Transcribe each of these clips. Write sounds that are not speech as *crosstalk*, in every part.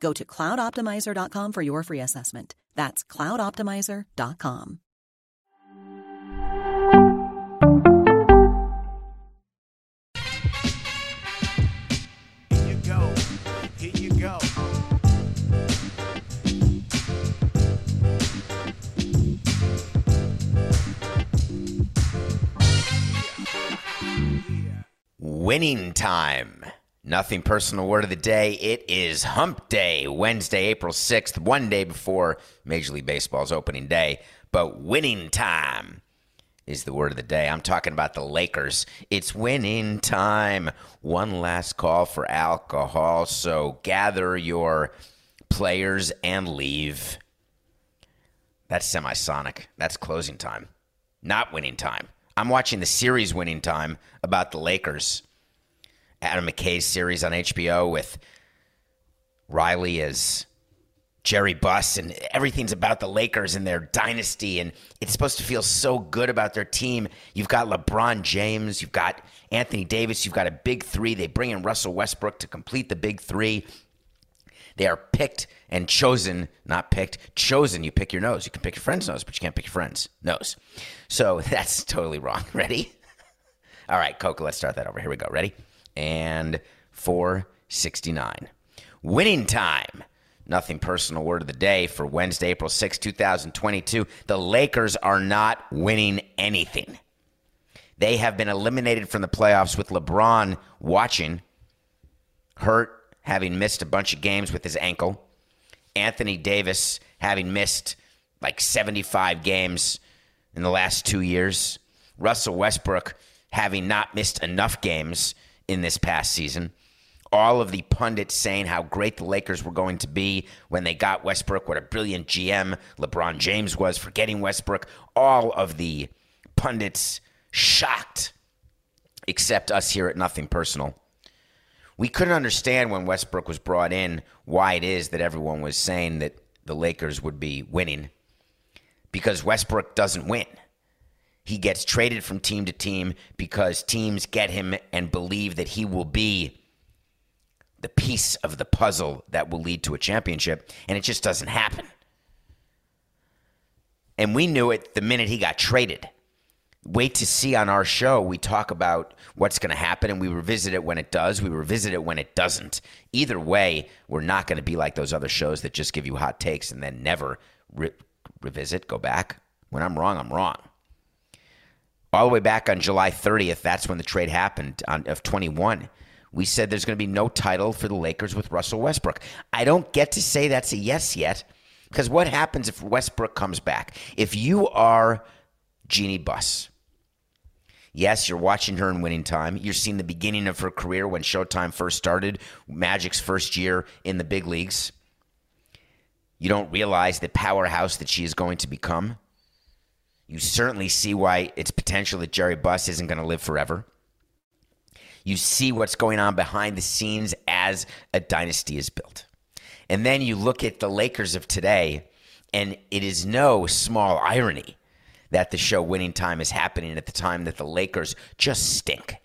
Go to cloudoptimizer.com for your free assessment. That's cloudoptimizer.com. Here you go. Here you go. Winning time. Nothing personal word of the day. It is hump day, Wednesday, April 6th, one day before Major League Baseball's opening day. But winning time is the word of the day. I'm talking about the Lakers. It's winning time. One last call for alcohol. So gather your players and leave. That's semisonic. That's closing time, not winning time. I'm watching the series winning time about the Lakers. Adam McKay's series on HBO with Reilly as Jerry Buss, and everything's about the Lakers and their dynasty, and it's supposed to feel so good about their team. You've got LeBron James, you've got Anthony Davis, you've got a big three. They bring in Russell Westbrook to complete the big three. They are picked and chosen, not picked, chosen. You pick your nose. You can pick your friend's nose, but you can't pick your friend's nose. So *laughs* that's totally wrong. *laughs* Ready? All right, Coca, let's start that over. Here we go. Ready? And 469. Winning time. Nothing personal word of the day for Wednesday, April 6, 2022. The Lakers are not winning anything. They have been eliminated from the playoffs with LeBron watching, hurt, having missed a bunch of games with his ankle. Anthony Davis having missed like 75 games in the last two years. Russell Westbrook having not missed enough games in this past season. All of the pundits saying how great the Lakers were going to be when they got Westbrook, what a brilliant GM LeBron James was for getting Westbrook. All of the pundits shocked, except us here at Nothing Personal. We couldn't understand when Westbrook was brought in why it is that everyone was saying that the Lakers would be winning because Westbrook doesn't win. He gets traded from team to team because teams get him and believe that he will be the piece of the puzzle that will lead to a championship, and it just doesn't happen. And we knew it the minute he got traded. Wait to see on our show. We talk about what's going to happen and we revisit it when it does. We revisit it when it doesn't. Either way, we're not going to be like those other shows that just give you hot takes and then never re- revisit, go back. When I'm wrong, I'm wrong. All the way back on July 30th, that's when the trade happened on, of 21. We said there's going to be no title for the Lakers with Russell Westbrook. I don't get to say that's a yes yet because what happens if Westbrook comes back? If you are Jeanie Buss, Yes, you're watching her in winning time. You're seeing the beginning of her career when Showtime first started, Magic's first year in the big leagues. You don't realize the powerhouse that she is going to become. You certainly see why it's potential that Jerry Buss isn't going to live forever. You see what's going on behind the scenes as a dynasty is built. And then you look at the Lakers of today, and it is no small irony that the show Winning Time is happening at the time that the Lakers just stink.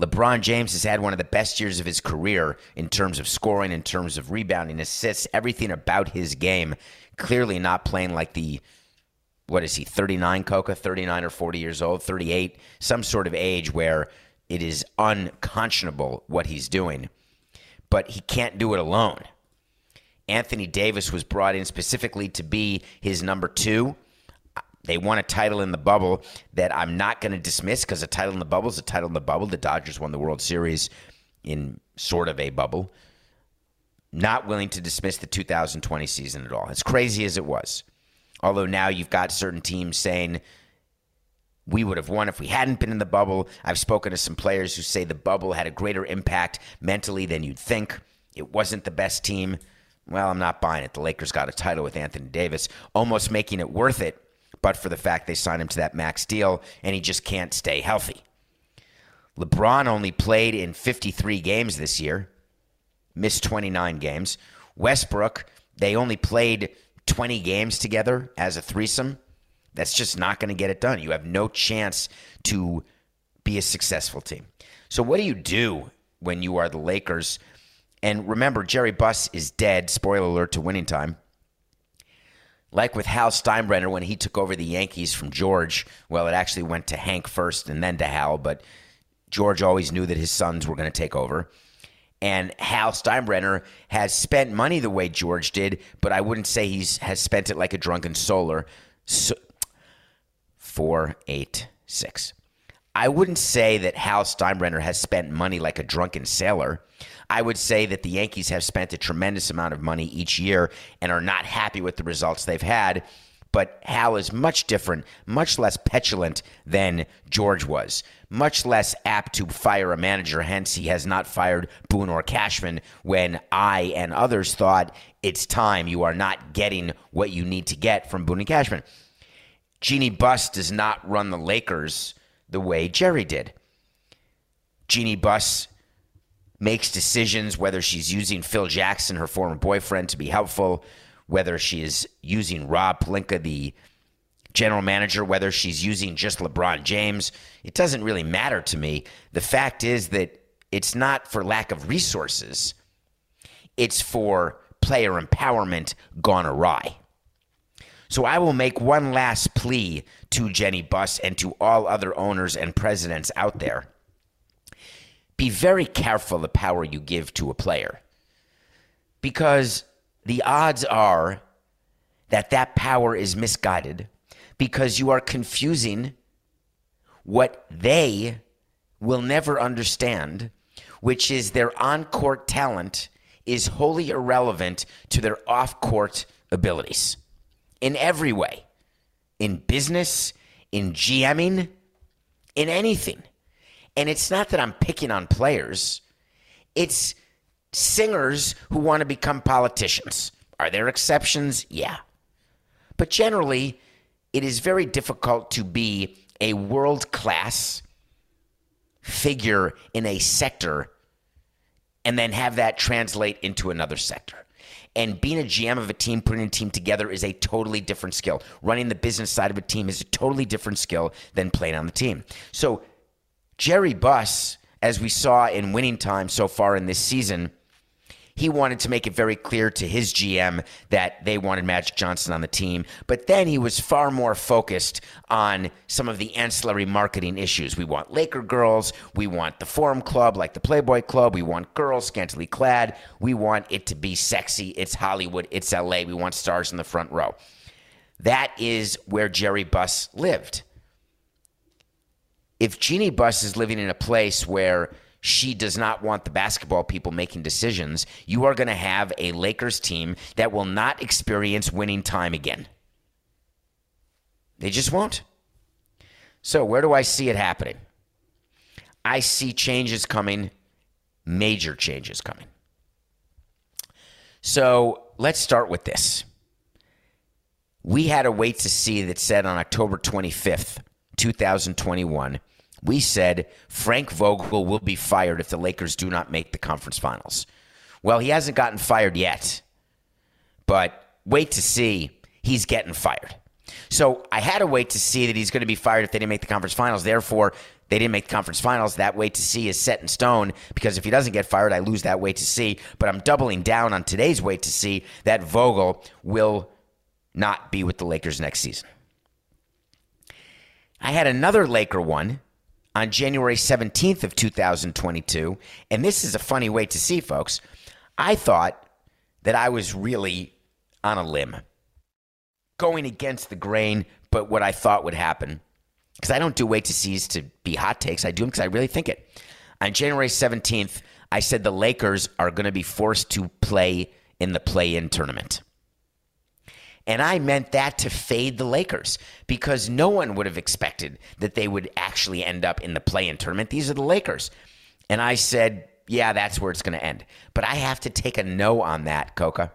LeBron James has had one of the best years of his career in terms of scoring, in terms of rebounding, assists, everything about his game. Clearly not playing like the, what is he, 39, Coca, 39 or 40 years old, 38, some sort of age where it is unconscionable what he's doing. But he can't do it alone. Anthony Davis was brought in specifically to be his number two They won a title in the bubble that I'm not going to dismiss because a title in the bubble is a title in the bubble. The Dodgers won the World Series in sort of a bubble. Not willing to dismiss the 2020 season at all, as crazy as it was. Although now you've got certain teams saying we would have won if we hadn't been in the bubble. I've spoken to some players who say the bubble had a greater impact mentally than you'd think. It wasn't the best team. Well, I'm not buying it. The Lakers got a title with Anthony Davis, almost making it worth it, but for the fact they signed him to that max deal and he just can't stay healthy. LeBron only played in 53 games this year, missed 29 games. Westbrook, they only played 20 games together as a threesome. That's just not going to get it done. You have no chance to be a successful team. So, what do you do when you are the Lakers? And remember, Jerry Buss is dead. Spoiler alert to winning time. Like with Hal Steinbrenner when he took over the Yankees from George, well, it actually went to Hank first and then to Hal, but George always knew that his sons were going to take over. And Hal Steinbrenner has spent money the way George did, but I wouldn't say he's has spent it like a drunken solar. So, four, eight, six. I wouldn't say that Hal Steinbrenner has spent money like a drunken sailor. I would say that the Yankees have spent a tremendous amount of money each year and are not happy with the results they've had. But Hal is much different, much less petulant than George was, much less apt to fire a manager. Hence, he has not fired Boone or Cashman when I and others thought it's time. You are not getting what you need to get from Boone and Cashman. Jeanie Buss does not run the Lakers the way Jerry did. Jeanie Buss makes decisions whether she's using Phil Jackson, her former boyfriend, to be helpful, whether she is using Rob Pelinka, the general manager, whether she's using just LeBron James. It doesn't really matter to me. The fact is that it's not for lack of resources, it's for player empowerment gone awry. So I will make one last plea to Jenny Buss and to all other owners and presidents out there. Be very careful the power you give to a player because the odds are that that power is misguided because you are confusing what they will never understand, which is their on court talent is wholly irrelevant to their off court abilities. In every way. In business, in GMing, in anything. And it's not that I'm picking on players, it's singers who want to become politicians. Are there exceptions? Yeah. But generally, it is very difficult to be a world class figure in a sector and then have that translate into another sector. And being a GM of a team, putting a team together is a totally different skill. Running the business side of a team is a totally different skill than playing on the team. So, Jerry Buss, as we saw in winning time so far in this season, he wanted to make it very clear to his GM that they wanted Magic Johnson on the team. But then he was far more focused on some of the ancillary marketing issues. We want Laker girls. We want the Forum Club, like the Playboy Club. We want girls scantily clad. We want it to be sexy. It's Hollywood. It's LA. We want stars in the front row. That is where Jerry Buss lived. If Jeanie Buss is living in a place where she does not want the basketball people making decisions, you are going to have a Lakers team that will not experience winning time again. They just won't. So, where do I see it happening? I see changes coming, major changes coming. So, let's start with this. We had a wait to see that said on October 25th, 2021 we said Frank Vogel will be fired if the Lakers do not make the conference finals. Well, he hasn't gotten fired yet, but wait to see. He's getting fired. So I had to wait to see that he's going to be fired if they didn't make the conference finals. Therefore, they didn't make the conference finals. That wait to see is set in stone because if he doesn't get fired, I lose that wait to see. But I'm doubling down on today's wait to see that Vogel will not be with the Lakers next season. I had another Laker one on January 17th of 2022. And this is a funny way to see, folks. I thought that I was really on a limb. going against the grain, but what I thought would happen. Because I don't do wait to sees to be hot takes. I do them because I really think it. On January 17th, I said the Lakers are going to be forced to play in the play in tournament. And I meant that to fade the Lakers because no one would have expected that they would actually end up in the play in tournament. These are the Lakers. And I said, yeah, that's where it's going to end. But I have to take a no on that, Coca,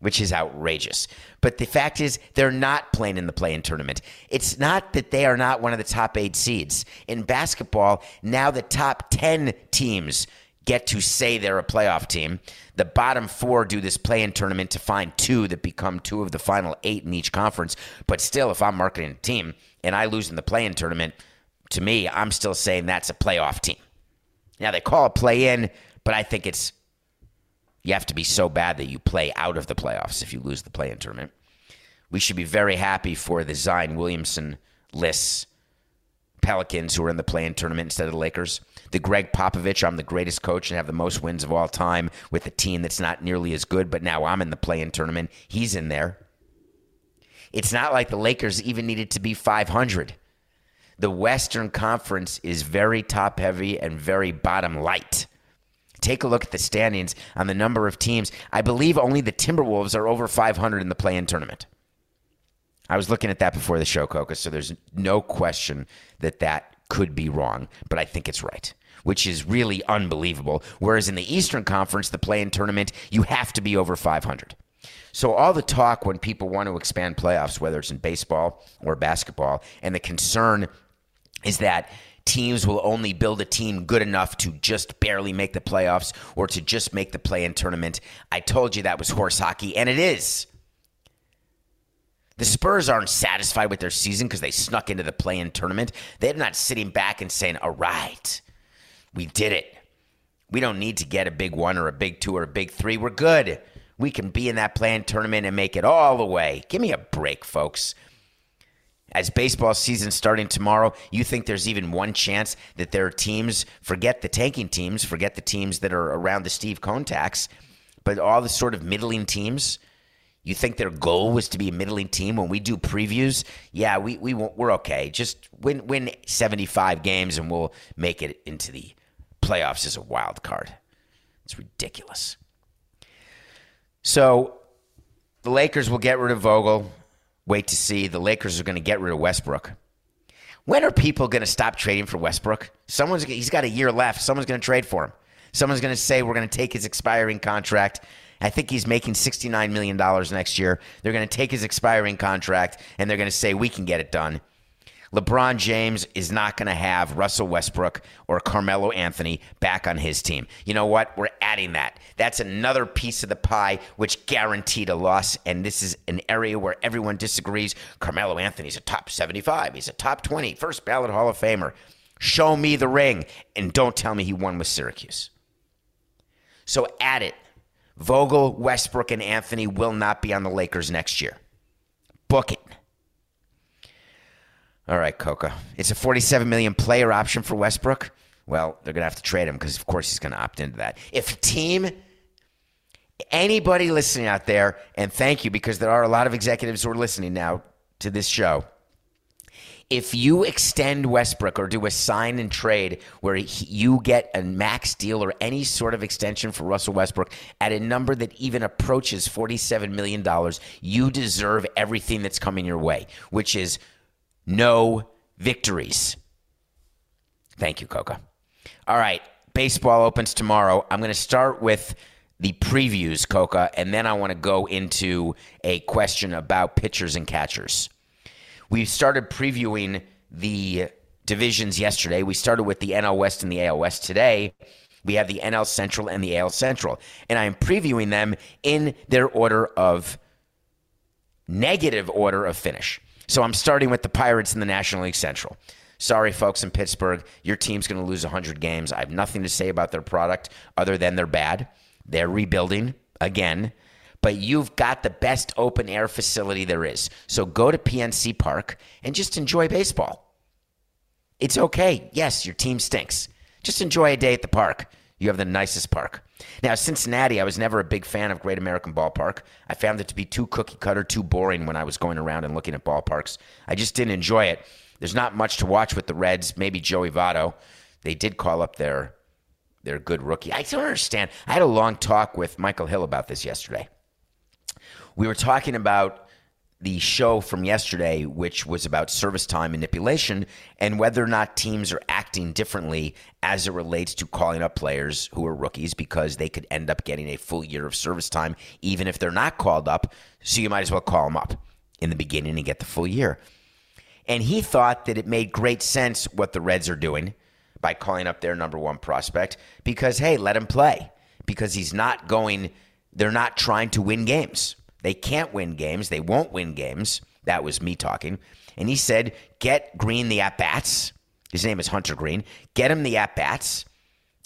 which is outrageous. But the fact is, they're not playing in the play in tournament. It's not that they are not one of the top eight seeds. In basketball, now the top 10 teams get to say they're a playoff team. The bottom four do this play in tournament to find two that become two of the final eight in each conference. But still, if I'm marketing a team and I lose in the play in tournament, to me, I'm still saying that's a playoff team. Now, they call it play in, but I think it's you have to be so bad that you play out of the playoffs if you lose the play in tournament. We should be very happy for the Zion Williamson lists Pelicans who are in the play in tournament instead of the Lakers. The Gregg Popovich, I'm the greatest coach and have the most wins of all time with a team that's not nearly as good, but now I'm in the play in tournament. He's in there. It's not like the Lakers even needed to be 500. The Western Conference is very top heavy and very bottom light. Take a look at the standings on the number of teams. I believe only the Timberwolves are over 500 in the play in tournament. I was looking at that before the show, Coca, so there's no question that that could be wrong, but I think it's right, which is really unbelievable. Whereas in the Eastern Conference, the play in tournament, you have to be over 500. So, all the talk when people want to expand playoffs, whether it's in baseball or basketball, and the concern is that teams will only build a team good enough to just barely make the playoffs or to just make the play in tournament. I told you that was horse hockey, and it is. The Spurs aren't satisfied with their season because they snuck into the play in tournament. They're not sitting back and saying, all right, we did it. We don't need to get a big one or a big two or a big three. We're good. We can be in that play in tournament and make it all the way. Give me a break, folks. As baseball season starting tomorrow, you think there's even one chance that there are teams, forget the tanking teams, forget the teams that are around the Steve Cohen tax, but all the sort of middling teams – you think their goal was to be a middling team when we do previews? Yeah, we we we're okay. Just win win 75 games and we'll make it into the playoffs as a wild card. It's ridiculous. So the Lakers will get rid of Vogel. Wait to see. The Lakers are going to get rid of Westbrook. When are people going to stop trading for Westbrook? Someone's he's got a year left. Someone's going to trade for him. Someone's going to say we're going to take his expiring contract I think he's making $69 million next year. They're going to take his expiring contract and they're going to say, we can get it done. LeBron James is not going to have Russell Westbrook or Carmelo Anthony back on his team. You know what? We're adding that. That's another piece of the pie which guaranteed a loss. And this is an area where everyone disagrees. Carmelo Anthony's a top 75, he's a top 20, first ballot Hall of Famer. Show me the ring and don't tell me he won with Syracuse. So add it. Vogel, Westbrook, and Anthony will not be on the Lakers next year. Book it. All right, Coca. It's a 47 million player option for Westbrook. Well, they're going to have to trade him because, of course, he's going to opt into that. If team, anybody listening out there, and thank you because there are a lot of executives who are listening now to this show if you extend Westbrook or do a sign and trade where he, you get a max deal or any sort of extension for Russell Westbrook at a number that even approaches $47 million, you deserve everything that's coming your way, which is no victories. Thank you, Coca. All right, baseball opens tomorrow. I'm going to start with the previews, Coca, and then I want to go into a question about pitchers and catchers. We started previewing the divisions yesterday. We started with the NL West and the AL West today. We have the NL Central and the AL Central. And I'm previewing them in their order of negative order of finish. So I'm starting with the Pirates in the National League Central. Sorry, folks in Pittsburgh, your team's going to lose 100 games. I have nothing to say about their product other than they're bad. They're rebuilding again but you've got the best open air facility there is. So go to PNC Park and just enjoy baseball. It's okay. Yes, your team stinks. Just enjoy a day at the park. You have the nicest park. Now, Cincinnati, I was never a big fan of Great American Ballpark. I found it to be too cookie cutter, too boring when I was going around and looking at ballparks. I just didn't enjoy it. There's not much to watch with the Reds, maybe Joey Votto. They did call up their their good rookie. I don't understand. I had a long talk with Michael Hill about this yesterday. We were talking about the show from yesterday, which was about service time manipulation and whether or not teams are acting differently as it relates to calling up players who are rookies because they could end up getting a full year of service time, even if they're not called up. So you might as well call them up in the beginning and get the full year. And he thought that it made great sense what the Reds are doing by calling up their number one prospect because, hey, let him play because he's not going, they're not trying to win games. They can't win games. They won't win games. That was me talking. And he said, get Greene the at bats. His name is Hunter Greene. Get him the at bats,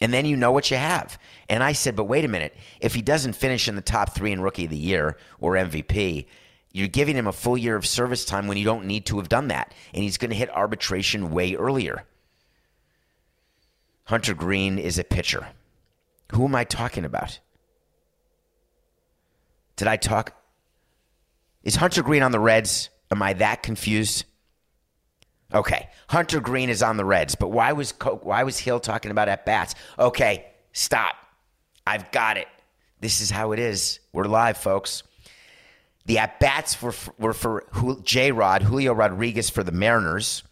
and then you know what you have. And I said, but wait a minute. If he doesn't finish in the top three in Rookie of the Year or MVP, you're giving him a full year of service time when you don't need to have done that. And he's going to hit arbitration way earlier. Hunter Greene is a pitcher. Who am I talking about? Did I talk? Is Hunter Greene on the Reds? Am I that confused? Okay, Hunter Greene is on the Reds, but why was why was Hill talking about at bats? Okay, stop. I've got it. This is how it is. We're live, folks. The at bats were for, were for J Rod Julio Rodriguez for the Mariners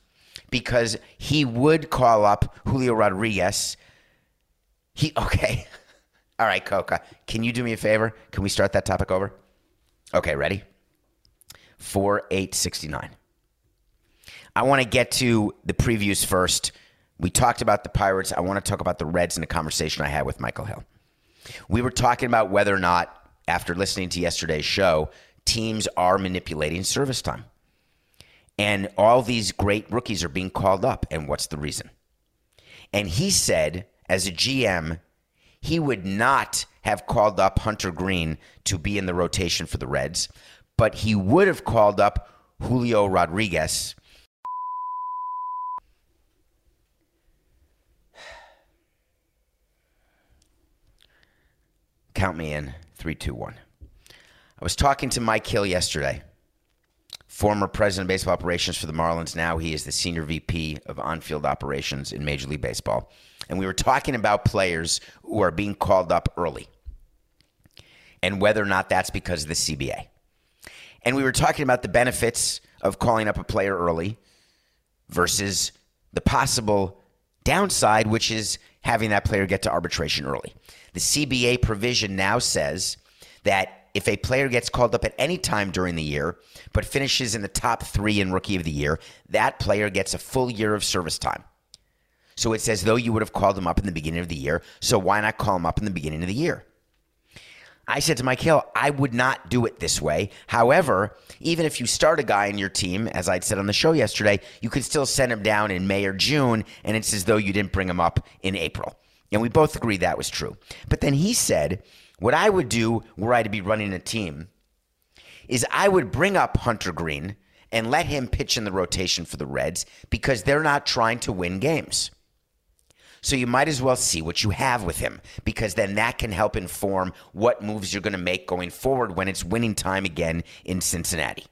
because he would call up Julio Rodriguez. He okay. *laughs* All right, Coca. Can you do me a favor? Can we start that topic over? Okay, ready? 4869. I want to get to the previews first. We talked about the Pirates. I want to talk about the Reds in a conversation I had with Michael Hill. We were talking about whether or not, after listening to yesterday's show, teams are manipulating service time. And all these great rookies are being called up. And what's the reason? And he said, as a GM, he would not have called up Hunter Greene to be in the rotation for the Reds but he would have called up Julio Rodriguez. Count me in. Three, two, one. I was talking to Mike Hill yesterday, former president of baseball operations for the Marlins. Now he is the senior VP of on field operations in Major League Baseball. And we were talking about players who are being called up early and whether or not that's because of the CBA. And we were talking about the benefits of calling up a player early versus the possible downside, which is having that player get to arbitration early. The CBA provision now says that if a player gets called up at any time during the year, but finishes in the top three in Rookie of the Year, that player gets a full year of service time. So it's as though you would have called him up in the beginning of the year. So why not call him up in the beginning of the year? I said to Mike Hill, I would not do it this way. However, even if you start a guy in your team, as I'd said on the show yesterday, you could still send him down in May or June, and it's as though you didn't bring him up in April. And we both agreed that was true. But then he said, what I would do were I to be running a team is I would bring up Hunter Greene and let him pitch in the rotation for the Reds because they're not trying to win games. So you might as well see what you have with him because then that can help inform what moves you're going to make going forward when it's winning time again in Cincinnati.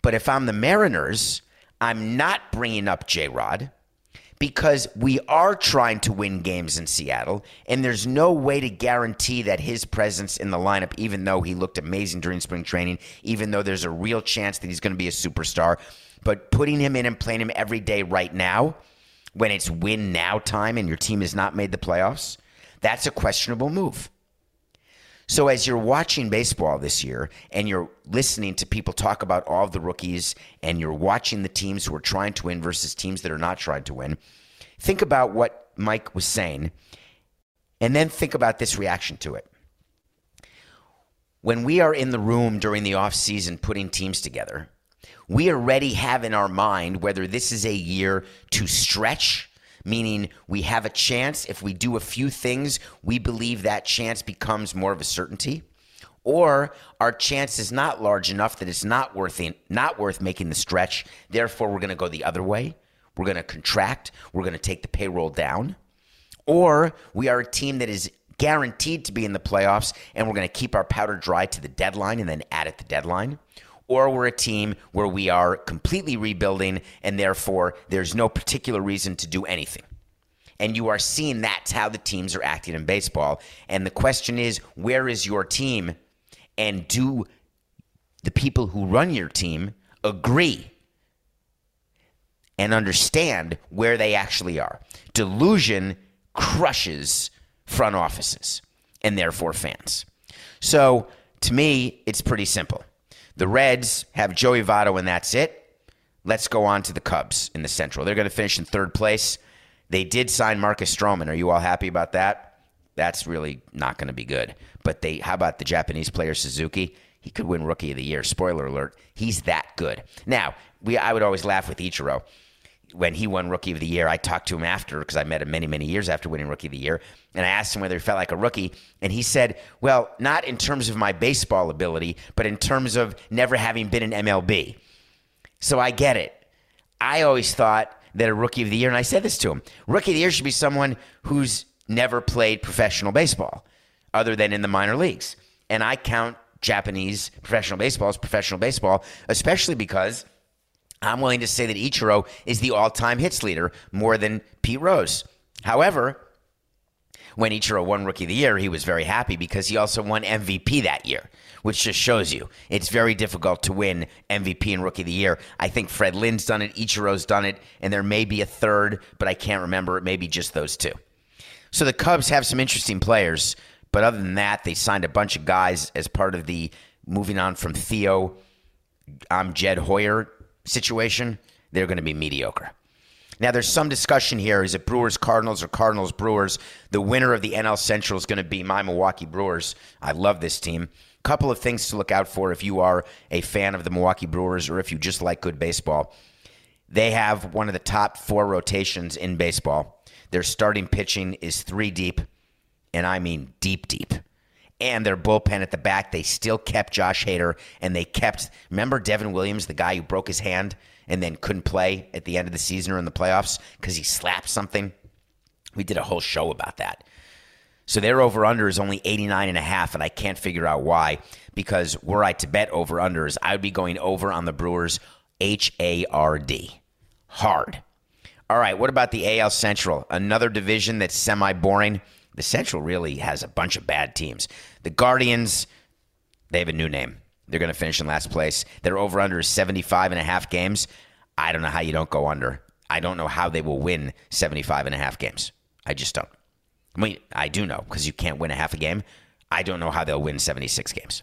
But if I'm the Mariners, I'm not bringing up J Rod because we are trying to win games in Seattle, and there's no way to guarantee that his presence in the lineup, even though he looked amazing during spring training, even though there's a real chance that he's going to be a superstar, but putting him in and playing him every day right now when it's win now time and your team has not made the playoffs, that's a questionable move. So as you're watching baseball this year and you're listening to people talk about all the rookies and you're watching the teams who are trying to win versus teams that are not trying to win, think about what Mike was saying and then think about this reaction to it. When we are in the room during the offseason putting teams together, we already have in our mind whether this is a year to stretch, meaning we have a chance. If we do a few things, we believe that chance becomes more of a certainty. Or our chance is not large enough that it's not worth not worth making the stretch. Therefore, we're going to go the other way. We're going to contract. We're going to take the payroll down. or we are a team that is guaranteed to be in the playoffs and we're going to keep our powder dry to the deadline and then add at the deadline. Or we're a team where we are completely rebuilding and therefore there's no particular reason to do anything. And you are seeing that's how the teams are acting in baseball. And the question is, where is your team? And do the people who run your team agree and understand where they actually are? Delusion crushes front offices and therefore fans. So to me, it's pretty simple. The Reds have Joey Votto, and that's it. Let's go on to the Cubs in the Central. They're going to finish in third place. They did sign Marcus Stroman. Are you all happy about that? That's really not going to be good. But they, how about the Japanese player Suzuki? He could win Rookie of the Year. Spoiler alert: he's that good. Now, we, I would always laugh with Ichiro when he won Rookie of the Year. I talked to him after because I met him many, many years after winning Rookie of the Year, and I asked him whether he felt like a rookie, and he said, "Well, not in terms of my baseball ability, but in terms of never having been in MLB." So I get it. I always thought that a rookie of the year, and I said this to him rookie of the year should be someone who's never played professional baseball other than in the minor leagues. And I count Japanese professional baseball as professional baseball, especially because I'm willing to say that Ichiro is the all time hits leader more than Pete Rose. However, when Ichiro won Rookie of the Year, he was very happy because he also won MVP that year, which just shows you it's very difficult to win MVP and Rookie of the Year. I think Fred Lynn's done it, Ichiro's done it, and there may be a third, but I can't remember. It may be just those two. So the Cubs have some interesting players, but other than that, they signed a bunch of guys as part of the moving on from Theo, I'm Jed Hoyer situation. They're going to be mediocre. Now, there's some discussion here. Is it Brewers Cardinals or Cardinals Brewers? The winner of the NL Central is going to be my Milwaukee Brewers. I love this team. A Couple of things to look out for if you are a fan of the Milwaukee Brewers or if you just like good baseball. They have one of the top four rotations in baseball. Their starting pitching is three deep, and I mean deep, deep. And their bullpen at the back, they still kept Josh Hader, and they kept. Remember Devin Williams, the guy who broke his hand? and then couldn't play at the end of the season or in the playoffs because he slapped something. We did a whole show about that. So their over under is only 89 and a half, and I can't figure out why. Because were I to bet over unders, I would be going over on the Brewers H A R D. Hard. All right, what about the AL Central? Another division that's semi boring. The Central really has a bunch of bad teams. The Guardians, they have a new name. They're going to finish in last place. Their over under is 75 and a half games. I don't know how you don't go under. I don't know how they will win 75 and a half games. I just don't. I mean, I do know because you can't win a half a game. I don't know how they'll win 76 games.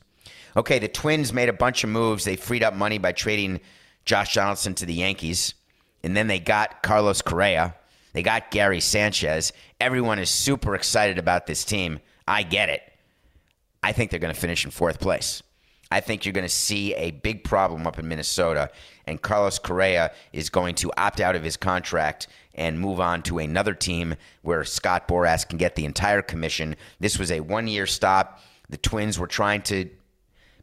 Okay, the Twins made a bunch of moves. They freed up money by trading Josh Donaldson to the Yankees. And then they got Carlos Correa. They got Gary Sanchez. Everyone is super excited about this team. I get it. I think they're going to finish in fourth place. I think you're going to see a big problem up in Minnesota, and Carlos Correa is going to opt out of his contract and move on to another team where Scott Boras can get the entire commission. This was a one year stop. The Twins were trying to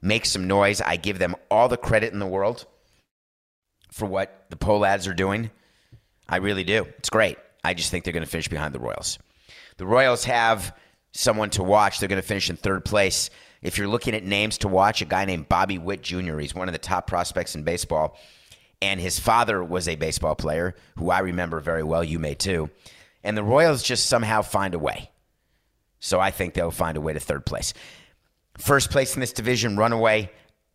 make some noise. I give them all the credit in the world for what the Pohlads are doing. I really do. It's great. I just think they're going to finish behind the Royals. The Royals have someone to watch. They're going to finish in third place. If you're looking at names to watch, a guy named Bobby Witt Jr., he's one of the top prospects in baseball. And his father was a baseball player who I remember very well. You may too. And the Royals just somehow find a way. So I think they'll find a way to third place. First place in this division, runaway,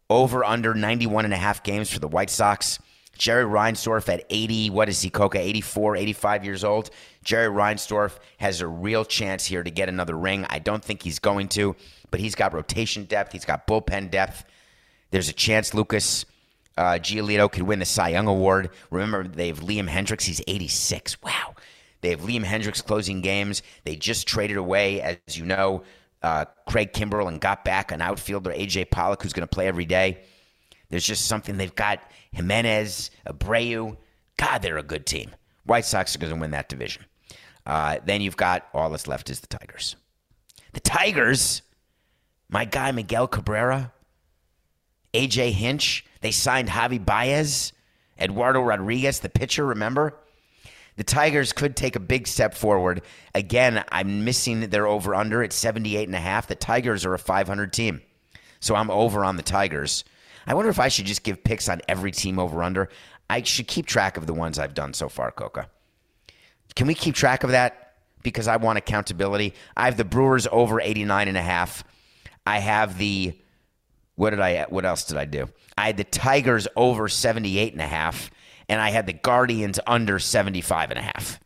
over under 91 and a half games for the White Sox. Jerry Reinsdorf at 80, what is he, Coca? 84, 85 years old. Jerry Reinsdorf has a real chance here to get another ring. I don't think he's going to but he's got rotation depth. He's got bullpen depth. There's a chance Lucas uh, Giolito could win the Cy Young Award. Remember, they have Liam Hendriks, He's 86. Wow. They have Liam Hendriks closing games. They just traded away, as you know, uh, Craig Kimbrel and got back an outfielder, AJ Pollock, who's going to play every day. There's just something. They've got Jimenez, Abreu. God, they're a good team. White Sox are going to win that division. Uh, then you've got all that's left is the Tigers. The Tigers my guy Miguel Cabrera, AJ Hinch. They signed Javi Baez, Eduardo Rodriguez, the pitcher, remember? The Tigers could take a big step forward. Again, I'm missing their over under at 78 and a half. The Tigers are a 500 team. So I'm over on the Tigers. I wonder if I should just give picks on every team over under. I should keep track of the ones I've done so far, Coca. Can we keep track of that? Because I want accountability. I have the Brewers over 89 and a half. I have the what did I what else did I do? I had the Tigers over 78 and a half and I had the Guardians under 75 and a half.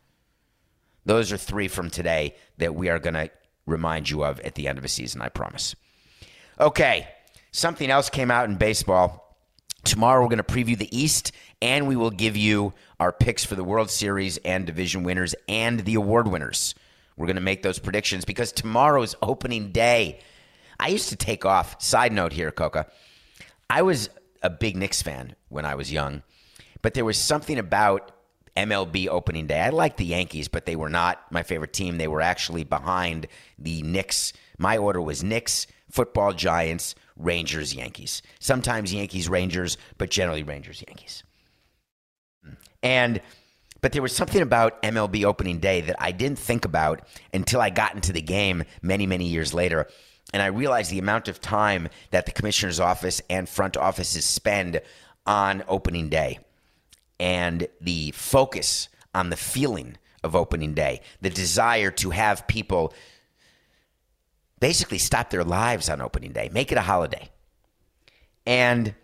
Those are three from today that we are going to remind you of at the end of a season, I promise. Okay, something else came out in baseball. Tomorrow we're going to preview the East and we will give you our picks for the World Series and division winners and the award winners. We're going to make those predictions because tomorrow's opening day. I used to take off. Side note here, Coca. I was a big Knicks fan when I was young, but there was something about MLB opening day. I liked the Yankees, but they were not my favorite team. They were actually behind the Knicks. My order was Knicks, football Giants, Rangers, Yankees. Sometimes Yankees, Rangers, but generally Rangers, Yankees. Hmm. And but there was something about MLB opening day that I didn't think about until I got into the game many, many years later. And I realized the amount of time that the commissioner's office and front offices spend on opening day and the focus on the feeling of opening day, the desire to have people basically stop their lives on opening day, make it a holiday. And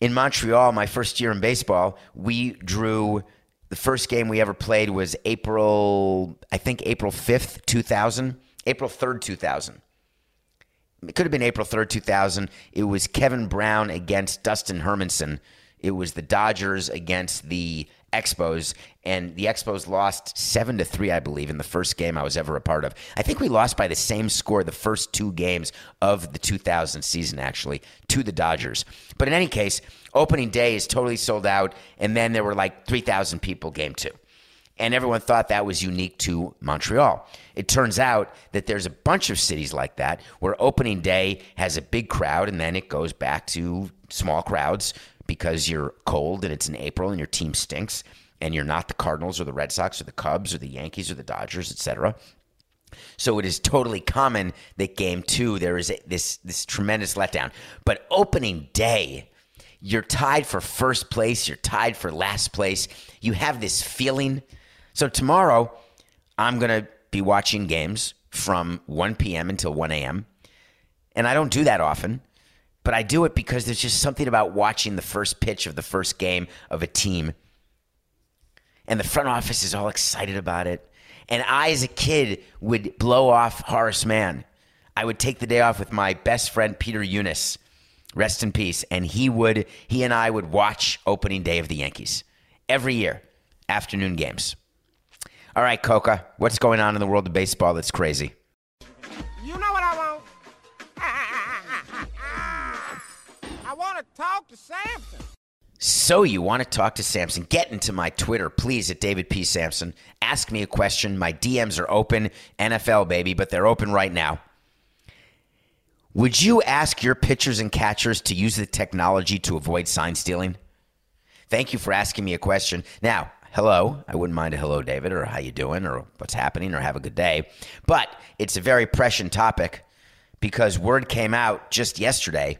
in Montreal, my first year in baseball, we drew the first game we ever played was April, I think April 5th, 2000, April 3rd, 2000. It could have been April 3rd, 2000. It was Kevin Brown against Dustin Hermanson. It was the Dodgers against the Expos, and the Expos lost seven to three, I believe, in the first game I was ever a part of. I think we lost by the same score the first two games of the 2000 season, actually, to the Dodgers. But in any case, opening day is totally sold out, and then there were like 3,000 people game two. And everyone thought that was unique to Montreal. It turns out that there's a bunch of cities like that where opening day has a big crowd and then it goes back to small crowds because you're cold and it's in April and your team stinks and you're not the Cardinals or the Red Sox or the Cubs or the Yankees or the Dodgers, etc. So it is totally common that game two there is a, this this tremendous letdown. But opening day, you're tied for first place, you're tied for last place. You have this feeling. So tomorrow, I'm gonna be watching games from 1 p.m. until 1 a.m. And I don't do that often but I do it because there's just something about watching the first pitch of the first game of a team. And the front office is all excited about it. And I, as a kid, would blow off Horace Mann. I would take the day off with my best friend, Peter Eunice. Rest in peace. And he would, he and I would watch opening day of the Yankees every year, afternoon games. All right, Coca, what's going on in the world of baseball that's crazy? Talk to Samson. So you want to talk to Samson? Get into my Twitter, please, at David P. Samson. Ask me a question. My DMs are open, NFL baby, but they're open right now. Would you ask your pitchers and catchers to use the technology to avoid sign stealing? Thank you for asking me a question. Now, hello. I wouldn't mind a hello, David, or how you doing, or what's happening, or have a good day. But it's a very prescient topic because word came out just yesterday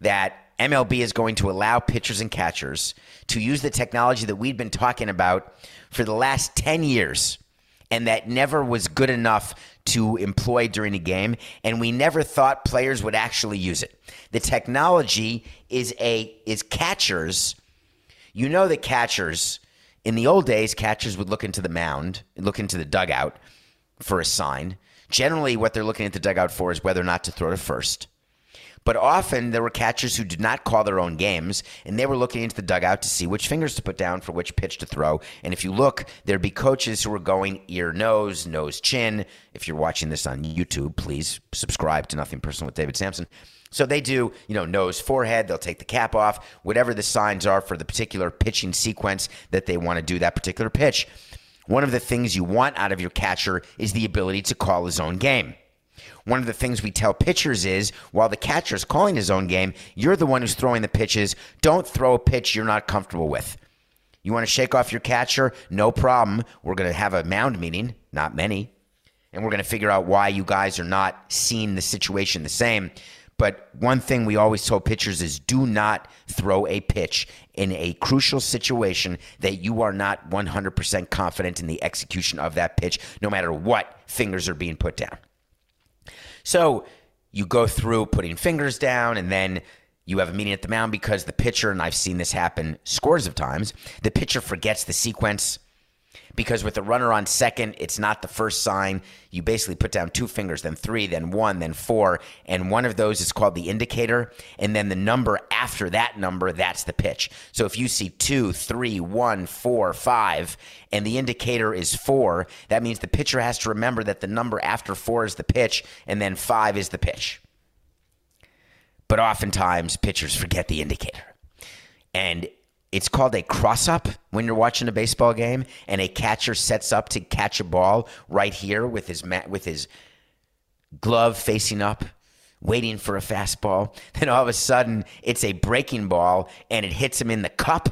that MLB is going to allow pitchers and catchers to use the technology that we've been talking about for the last 10 years and that never was good enough to employ during a game and we never thought players would actually use it. The technology is a is catchers you know that catchers in the old days catchers would look into the mound, look into the dugout for a sign. Generally what they're looking at the dugout for is whether or not to throw to first. But often there were catchers who did not call their own games, and they were looking into the dugout to see which fingers to put down for which pitch to throw. And if you look, there'd be coaches who were going ear, nose, nose, chin. If you're watching this on YouTube, please subscribe to Nothing Personal with David Samson. So they do, you know, nose, forehead, they'll take the cap off, whatever the signs are for the particular pitching sequence that they want to do that particular pitch. One of the things you want out of your catcher is the ability to call his own game. One of the things we tell pitchers is while the catcher is calling his own game, you're the one who's throwing the pitches. Don't throw a pitch you're not comfortable with. You want to shake off your catcher? No problem. We're going to have a mound meeting, not many, and we're going to figure out why you guys are not seeing the situation the same. But one thing we always told pitchers is do not throw a pitch in a crucial situation that you are not 100% confident in the execution of that pitch, no matter what fingers are being put down. So you go through putting fingers down and then you have a meeting at the mound because the pitcher, and I've seen this happen scores of times, the pitcher forgets the sequence because with the runner on second, it's not the first sign. You basically put down two fingers, then three, then one, then four, and one of those is called the indicator, and then the number after that number, that's the pitch. So if you see two, three, one, four, five, and the indicator is four, that means the pitcher has to remember that the number after four is the pitch, and then five is the pitch. But oftentimes, pitchers forget the indicator. And it's called a cross up when you're watching a baseball game and a catcher sets up to catch a ball right here with his ma- with his glove facing up waiting for a fastball. *laughs* Then all of a sudden it's a breaking ball and it hits him in the cup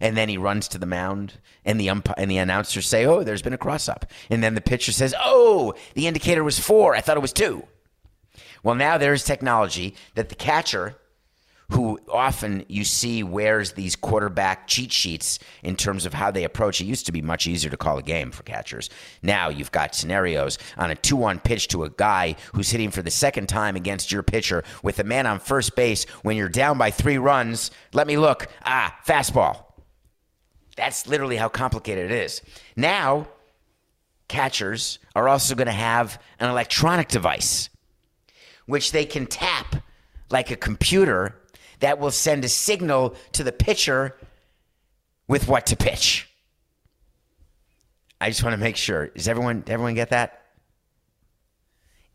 and then he runs to the mound and the ump- and the announcers say oh there's been a cross up and then the pitcher says oh the indicator was 4 I thought it was 2 well now there's technology that the catcher who often you see wears these quarterback cheat sheets in terms of how they approach. It used to be much easier to call a game for catchers. Now you've got scenarios on a 2 1 pitch to a guy who's hitting for the second time against your pitcher with a man on first base when you're down by three runs. Let me look. Ah, fastball. That's literally how complicated it is. Now, catchers are also going to have an electronic device which they can tap like a computer that will send a signal to the pitcher with what to pitch. I just want to make sure. Does everyone everyone get that?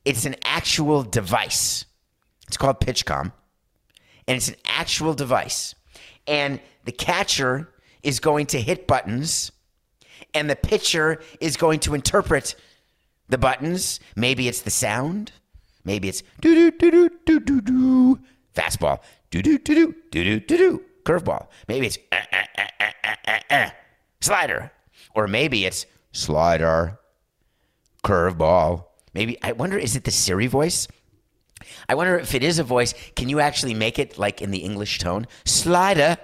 It's an actual device. It's called PitchCom. And it's an actual device. And the catcher is going to hit buttons and the pitcher is going to interpret the buttons. Maybe it's the sound. Maybe it's do do do do do do do fastball do do do do do do do do curveball. Maybe it's uh, uh, uh, uh, uh, uh, slider, or maybe it's slider, curveball. Maybe I wonder is it the Siri voice? I wonder if it is a voice. Can you actually make it like in the English tone? Slider,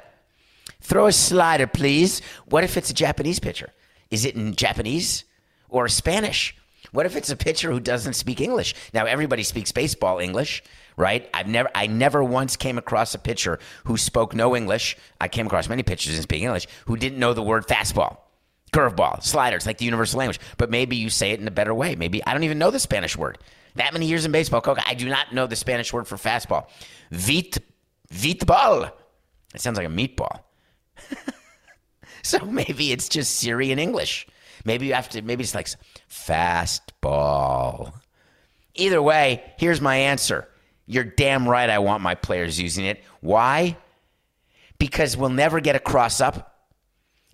throw a slider, please. What if it's a Japanese pitcher? Is it in Japanese or Spanish? What if it's a pitcher who doesn't speak English? Now everybody speaks baseball English, right? I've never I never once came across a pitcher who spoke no English. I came across many pitchers in speak English who didn't know the word fastball, curveball, slider. It's like the universal language. But maybe you say it in a better way. Maybe I don't even know the Spanish word. That many years in baseball, Coca, I do not know the Spanish word for fastball. Vit vitball. It sounds like a meatball. *laughs* so maybe it's just Siri in English. Maybe you have to. Maybe it's like fastball. Either way, here's my answer. You're damn right I want my players using it. Why? Because we'll never get a cross up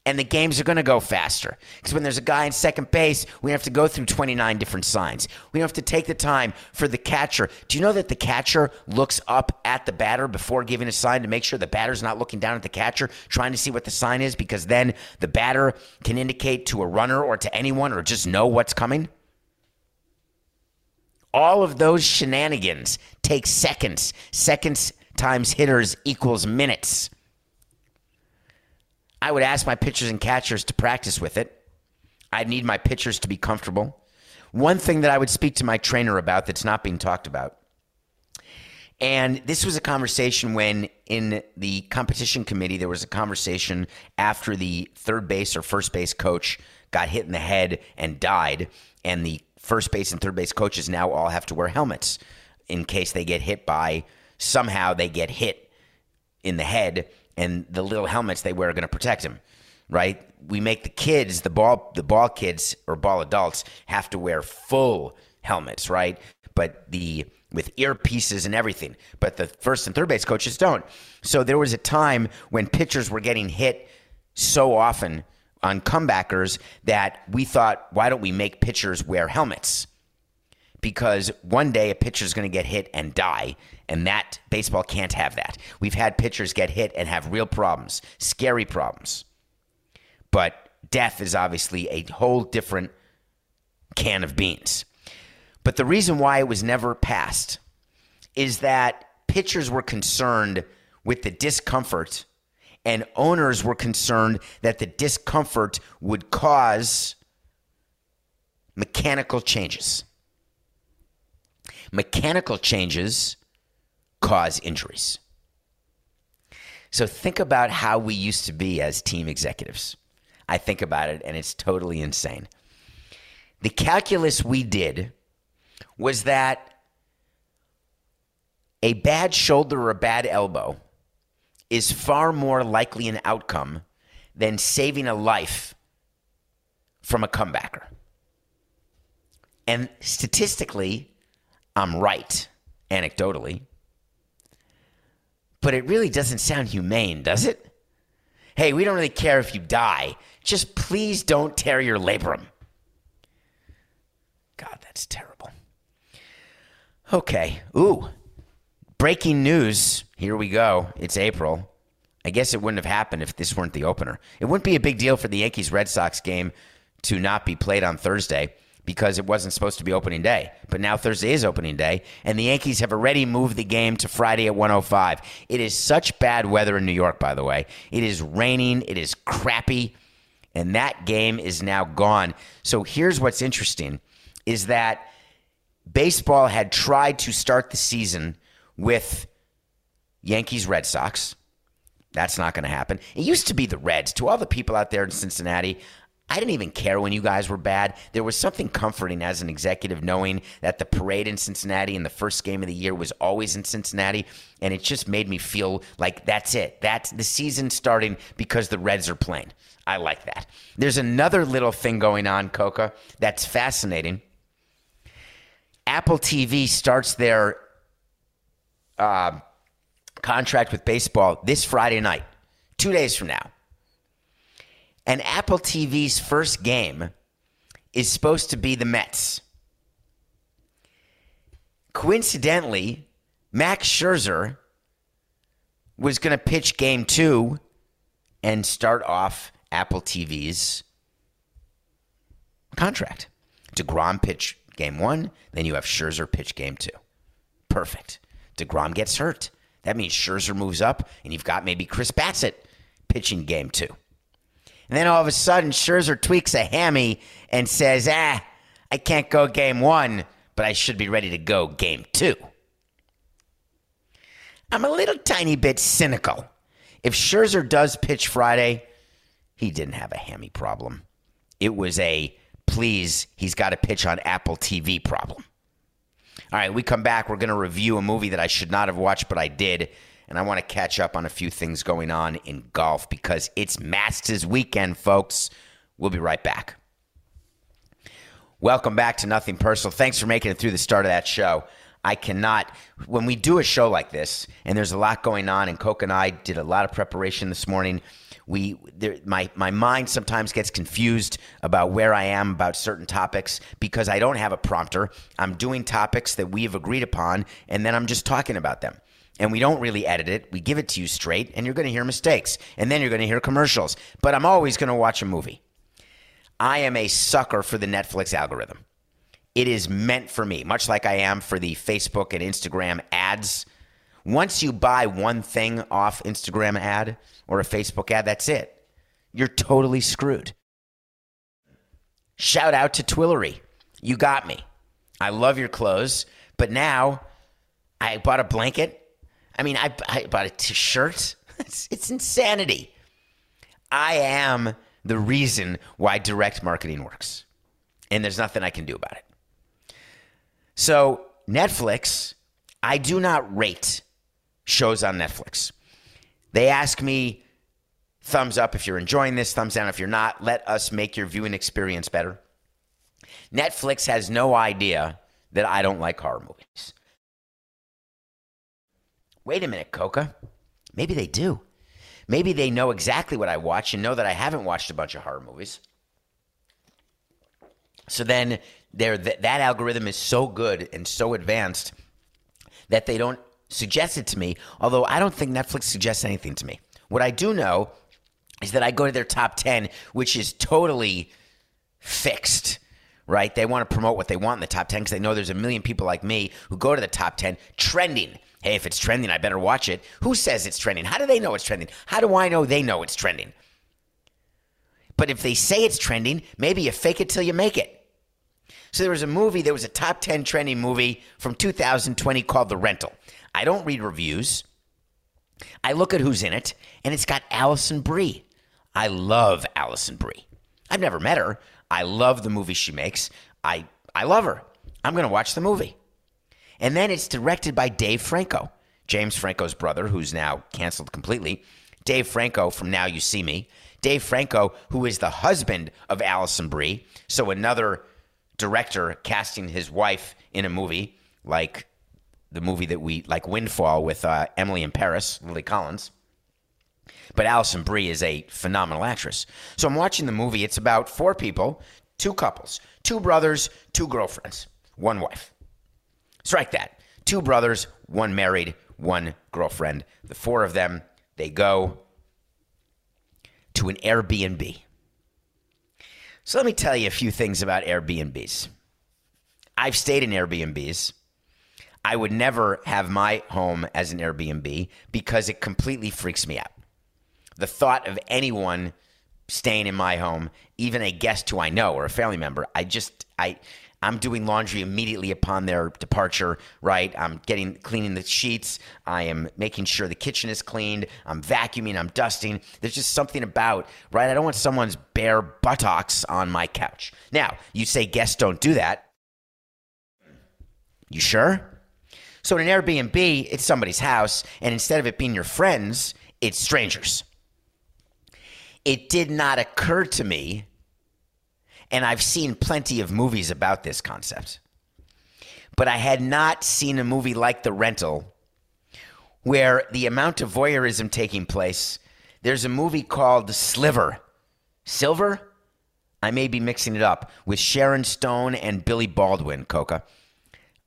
and the games are going to go faster. Because when there's a guy in second base, we have to go through 29 different signs. We don't have to take the time for the catcher. Do you know that the catcher looks up at the batter before giving a sign to make sure the batter's not looking down at the catcher, trying to see what the sign is? Because then the batter can indicate to a runner or to anyone or just know what's coming. All of those shenanigans take seconds. Seconds times hitters equals minutes. I would ask my pitchers and catchers to practice with it. I'd need my pitchers to be comfortable. One thing that I would speak to my trainer about that's not being talked about. And this was a conversation when in the competition committee, there was a conversation after the third base or first base coach got hit in the head and died. And the first base and third base coaches now all have to wear helmets in case they get hit by somehow they get hit in the head and the little helmets they wear are going to protect them right? We make the kids, the ball, the ball kids or ball adults have to wear full helmets, right? But the with earpieces and everything, but the first and third base coaches don't. So there was a time when pitchers were getting hit so often on comebackers that we thought, why don't we make pitchers wear helmets? because one day a pitcher is going to get hit and die, and that baseball can't have that. We've had pitchers get hit and have real problems, scary problems. but death is obviously a whole different can of beans. But the reason why it was never passed is that pitchers were concerned with the discomfort and owners were concerned that the discomfort would cause mechanical changes. Mechanical changes cause injuries. So think about how we used to be as team executives. I think about it and it's totally insane. The calculus we did was that a bad shoulder or a bad elbow is far more likely an outcome than saving a life from a comebacker. And statistically, I'm right, anecdotally. But it really doesn't sound humane, does it? Hey, we don't really care if you die. Just please don't tear your labrum. God, that's terrible. Okay. Ooh. Breaking news. Here we go. It's April. I guess it wouldn't have happened if this weren't the opener. It wouldn't be a big deal for the Yankees Red Sox game to not be played on Thursday because it wasn't supposed to be opening day. But now Thursday is opening day, and the Yankees have already moved the game to Friday at 105. It is such bad weather in New York, by the way. It is raining, it is crappy, and that game is now gone. So here's what's interesting is that baseball had tried to start the season with Yankees Red Sox. That's not going to happen. It used to be the Reds. To all the people out there in Cincinnati, I didn't even care when you guys were bad. There was something comforting as an executive knowing that the parade in Cincinnati and the first game of the year was always in Cincinnati. And it just made me feel like that's it. That's the season starting because the Reds are playing. I like that. There's another little thing going on, Coca, that's fascinating. Apple TV starts their uh, contract with baseball this Friday night, two days from now. And Apple TV's first game is supposed to be the Mets. Coincidentally, Max Scherzer was going to pitch game two and start off Apple TV's contract. DeGrom pitch game one, then you have Scherzer pitch game two. Perfect. DeGrom gets hurt. That means Scherzer moves up, and you've got maybe Chris Bassitt pitching game two. And then all of a sudden, Scherzer tweaks a hammy and says, ah, I can't go game one, but I should be ready to go game two. I'm a little tiny bit cynical. If Scherzer does pitch Friday, he didn't have a hammy problem. It was a please, he's got to pitch on Apple TV problem. All right, we come back. We're going to review a movie that I should not have watched, but I did and I want to catch up on a few things going on in golf because it's Masters weekend, folks. We'll be right back. Welcome back to Nothing Personal. Thanks for making it through the start of that show. I cannot, when we do a show like this, and there's a lot going on, and Coke and I did a lot of preparation this morning. We, there, my, my mind sometimes gets confused about where I am about certain topics because I don't have a prompter. I'm doing topics that we have agreed upon, and then I'm just talking about them and we don't really edit it. We give it to you straight, and you're going to hear mistakes, and then you're going to hear commercials. But I'm always going to watch a movie. I am a sucker for the Netflix algorithm. It is meant for me, much like I am for the Facebook and Instagram ads. Once you buy one thing off Instagram ad or a Facebook ad, that's it. You're totally screwed. Shout out to Twillory. You got me. I love your clothes, but now I bought a blanket I mean, I, I bought a t-shirt. *laughs* It's, it's insanity. I am the reason why direct marketing works, and there's nothing I can do about it. So Netflix, I do not rate shows on Netflix. They ask me thumbs up if you're enjoying this, thumbs down if you're not. Let us make your viewing experience better. Netflix has no idea that I don't like horror movies. Wait a minute, Coca. Maybe they do. Maybe they know exactly what I watch and know that I haven't watched a bunch of horror movies. So then th- that algorithm is so good and so advanced that they don't suggest it to me, although I don't think Netflix suggests anything to me. What I do know is that I go to their top 10, which is totally fixed, right? They want to promote what they want in the top 10 because they know there's a million people like me who go to the top 10 trending. Hey, if it's trending, I better watch it. Who says it's trending? How do they know it's trending? How do I know they know it's trending? But if they say it's trending, maybe you fake it till you make it. So there was a movie, there was a top 10 trending movie from 2020 called The Rental. I don't read reviews. I look at who's in it, and it's got Alison Brie. I love Alison Brie. I've never met her. I love the movie she makes. I I love her. I'm going to watch the movie. And then it's directed by Dave Franco, James Franco's brother, who's now canceled completely. Dave Franco from Now You See Me. Dave Franco, who is the husband of Alison Brie. So another director casting his wife in a movie like the movie that we like Windfall with uh, Emily in Paris, Lily Collins. But Alison Brie is a phenomenal actress. So I'm watching the movie. It's about four people, two couples, two brothers, two girlfriends, one wife. Strike that. Two brothers, one married, one girlfriend. The four of them, they go to an Airbnb. So let me tell you a few things about Airbnbs. I've stayed in Airbnbs. I would never have my home as an Airbnb because it completely freaks me out. The thought of anyone staying in my home, even a guest who I know or a family member, I just I I'm doing laundry immediately upon their departure, right? I'm getting cleaning the sheets, I am making sure the kitchen is cleaned, I'm vacuuming, I'm dusting. There's just something about, right? I don't want someone's bare buttocks on my couch. Now, you say guests don't do that. You sure? So in an Airbnb, it's somebody's house, and instead of it being your friends, it's strangers. It did not occur to me, and I've seen plenty of movies about this concept, but I had not seen a movie like The Rental where the amount of voyeurism taking place. There's a movie called Sliver. Silver? I may be mixing it up with Sharon Stone and Billy Baldwin, Coca.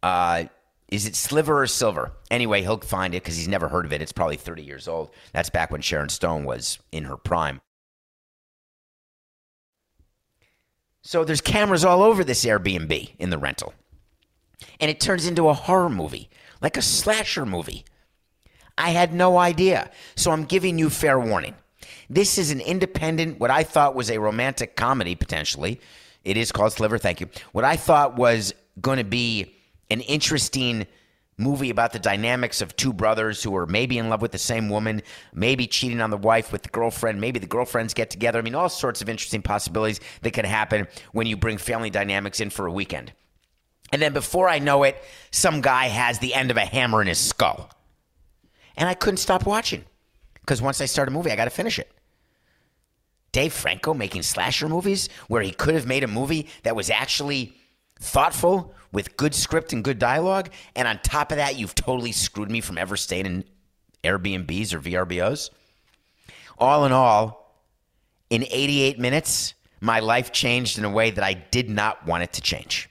Uh, is it Sliver or Silver? Anyway, he'll find it because he's never heard of it. It's probably 30 years old. That's back when Sharon Stone was in her prime. So there's cameras all over this Airbnb in the rental. And it turns into a horror movie, like a slasher movie. I had no idea. So I'm giving you fair warning. This is an independent, what I thought was a romantic comedy, potentially. It is called Sliver, thank you. What I thought was going to be an interesting movie about the dynamics of two brothers who are maybe in love with the same woman, maybe cheating on the wife with the girlfriend, maybe the girlfriends get together. I mean, all sorts of interesting possibilities that could happen when you bring family dynamics in for a weekend. And then before I know it, some guy has the end of a hammer in his skull. And I couldn't stop watching because once I start a movie, I got to finish it. Dave Franco making slasher movies where he could have made a movie that was actually thoughtful with good script and good dialogue. And on top of that, you've totally screwed me from ever staying in Airbnbs or VRBOs. All in all, in 88 minutes, my life changed in a way that I did not want it to change.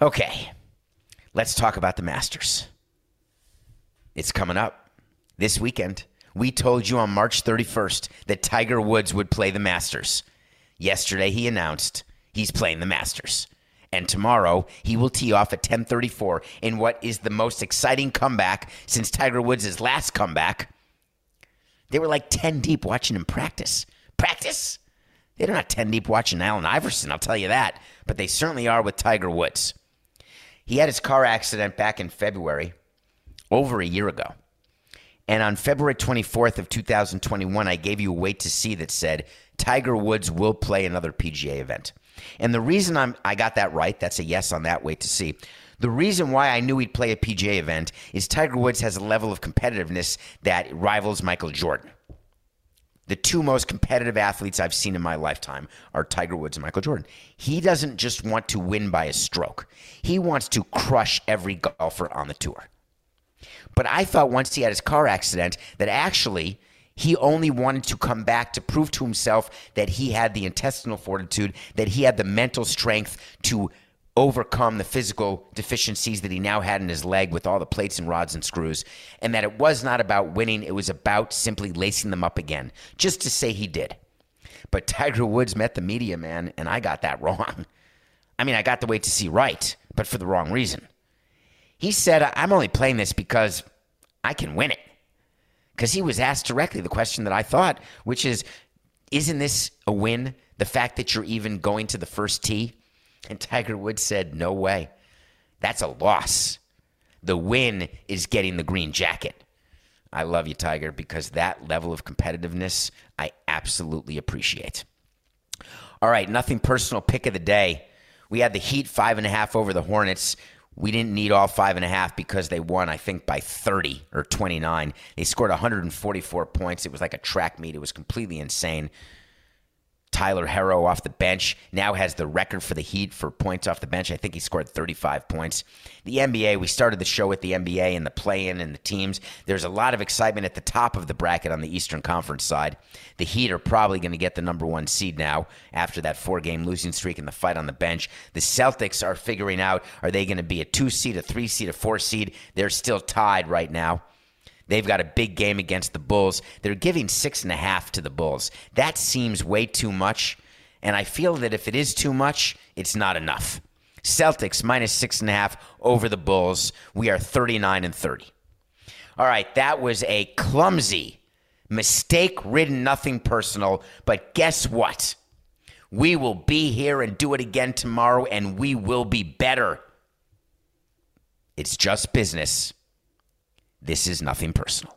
Okay, let's talk about the Masters. It's coming up this weekend. We told you on March 31st that Tiger Woods would play the Masters. Yesterday, he announced he's playing the Masters. And tomorrow, he will tee off at 1034 in what is the most exciting comeback since Tiger Woods' last comeback. They were like 10 deep watching him practice. Practice? They're not 10 deep watching Allen Iverson, I'll tell you that. But they certainly are with Tiger Woods. He had his car accident back in February, over a year ago. And on February 24th of 2021, I gave you a wait to see that said Tiger Woods will play another PGA event. And the reason I'm, I got that right, that's a yes on that wait to see. The reason why I knew he'd play a PGA event is Tiger Woods has a level of competitiveness that rivals Michael Jordan. The two most competitive athletes I've seen in my lifetime are Tiger Woods and Michael Jordan. He doesn't just want to win by a stroke, he wants to crush every golfer on the tour. But I thought once he had his car accident that actually he only wanted to come back to prove to himself that he had the intestinal fortitude, that he had the mental strength to overcome the physical deficiencies that he now had in his leg with all the plates and rods and screws, and that it was not about winning, it was about simply lacing them up again, just to say he did. But Tiger Woods met the media, man, and I got that *laughs* wrong. I mean, I got the wait to see right, but for the wrong reason. He said, I'm only playing this because I can win it. Because he was asked directly the question that I thought, which is, isn't this a win? The fact that you're even going to the first tee? And Tiger Woods said, No way. That's a loss. The win is getting the green jacket. I love you, Tiger, because that level of competitiveness I absolutely appreciate. All right, nothing personal pick of the day. We had the Heat five and a half over the Hornets. We didn't need all five and a half because they won, I think, by 30 or 29. They scored 144 points. It was like a track meet. It was completely insane. Tyler Herro off the bench now has the record for the Heat for points off the bench. I think he scored 35 points. The NBA, we started the show with the NBA and the play in and the teams. There's a lot of excitement at the top of the bracket on the Eastern Conference side. The Heat are probably going to get the number one seed now after that four game losing streak and the fight on the bench. The Celtics are figuring out are they going to be a two seed, a three seed, a four seed? They're still tied right now. They've got a big game against the Bulls. They're giving six and a half to the Bulls. That seems way too much. And I feel that if it is too much, it's not enough. Celtics minus six and a half over the Bulls. We are 39 and 30. All right, that was a clumsy, mistake ridden, nothing personal. But guess what? We will be here and do it again tomorrow, and we will be better. It's just business. This is nothing personal.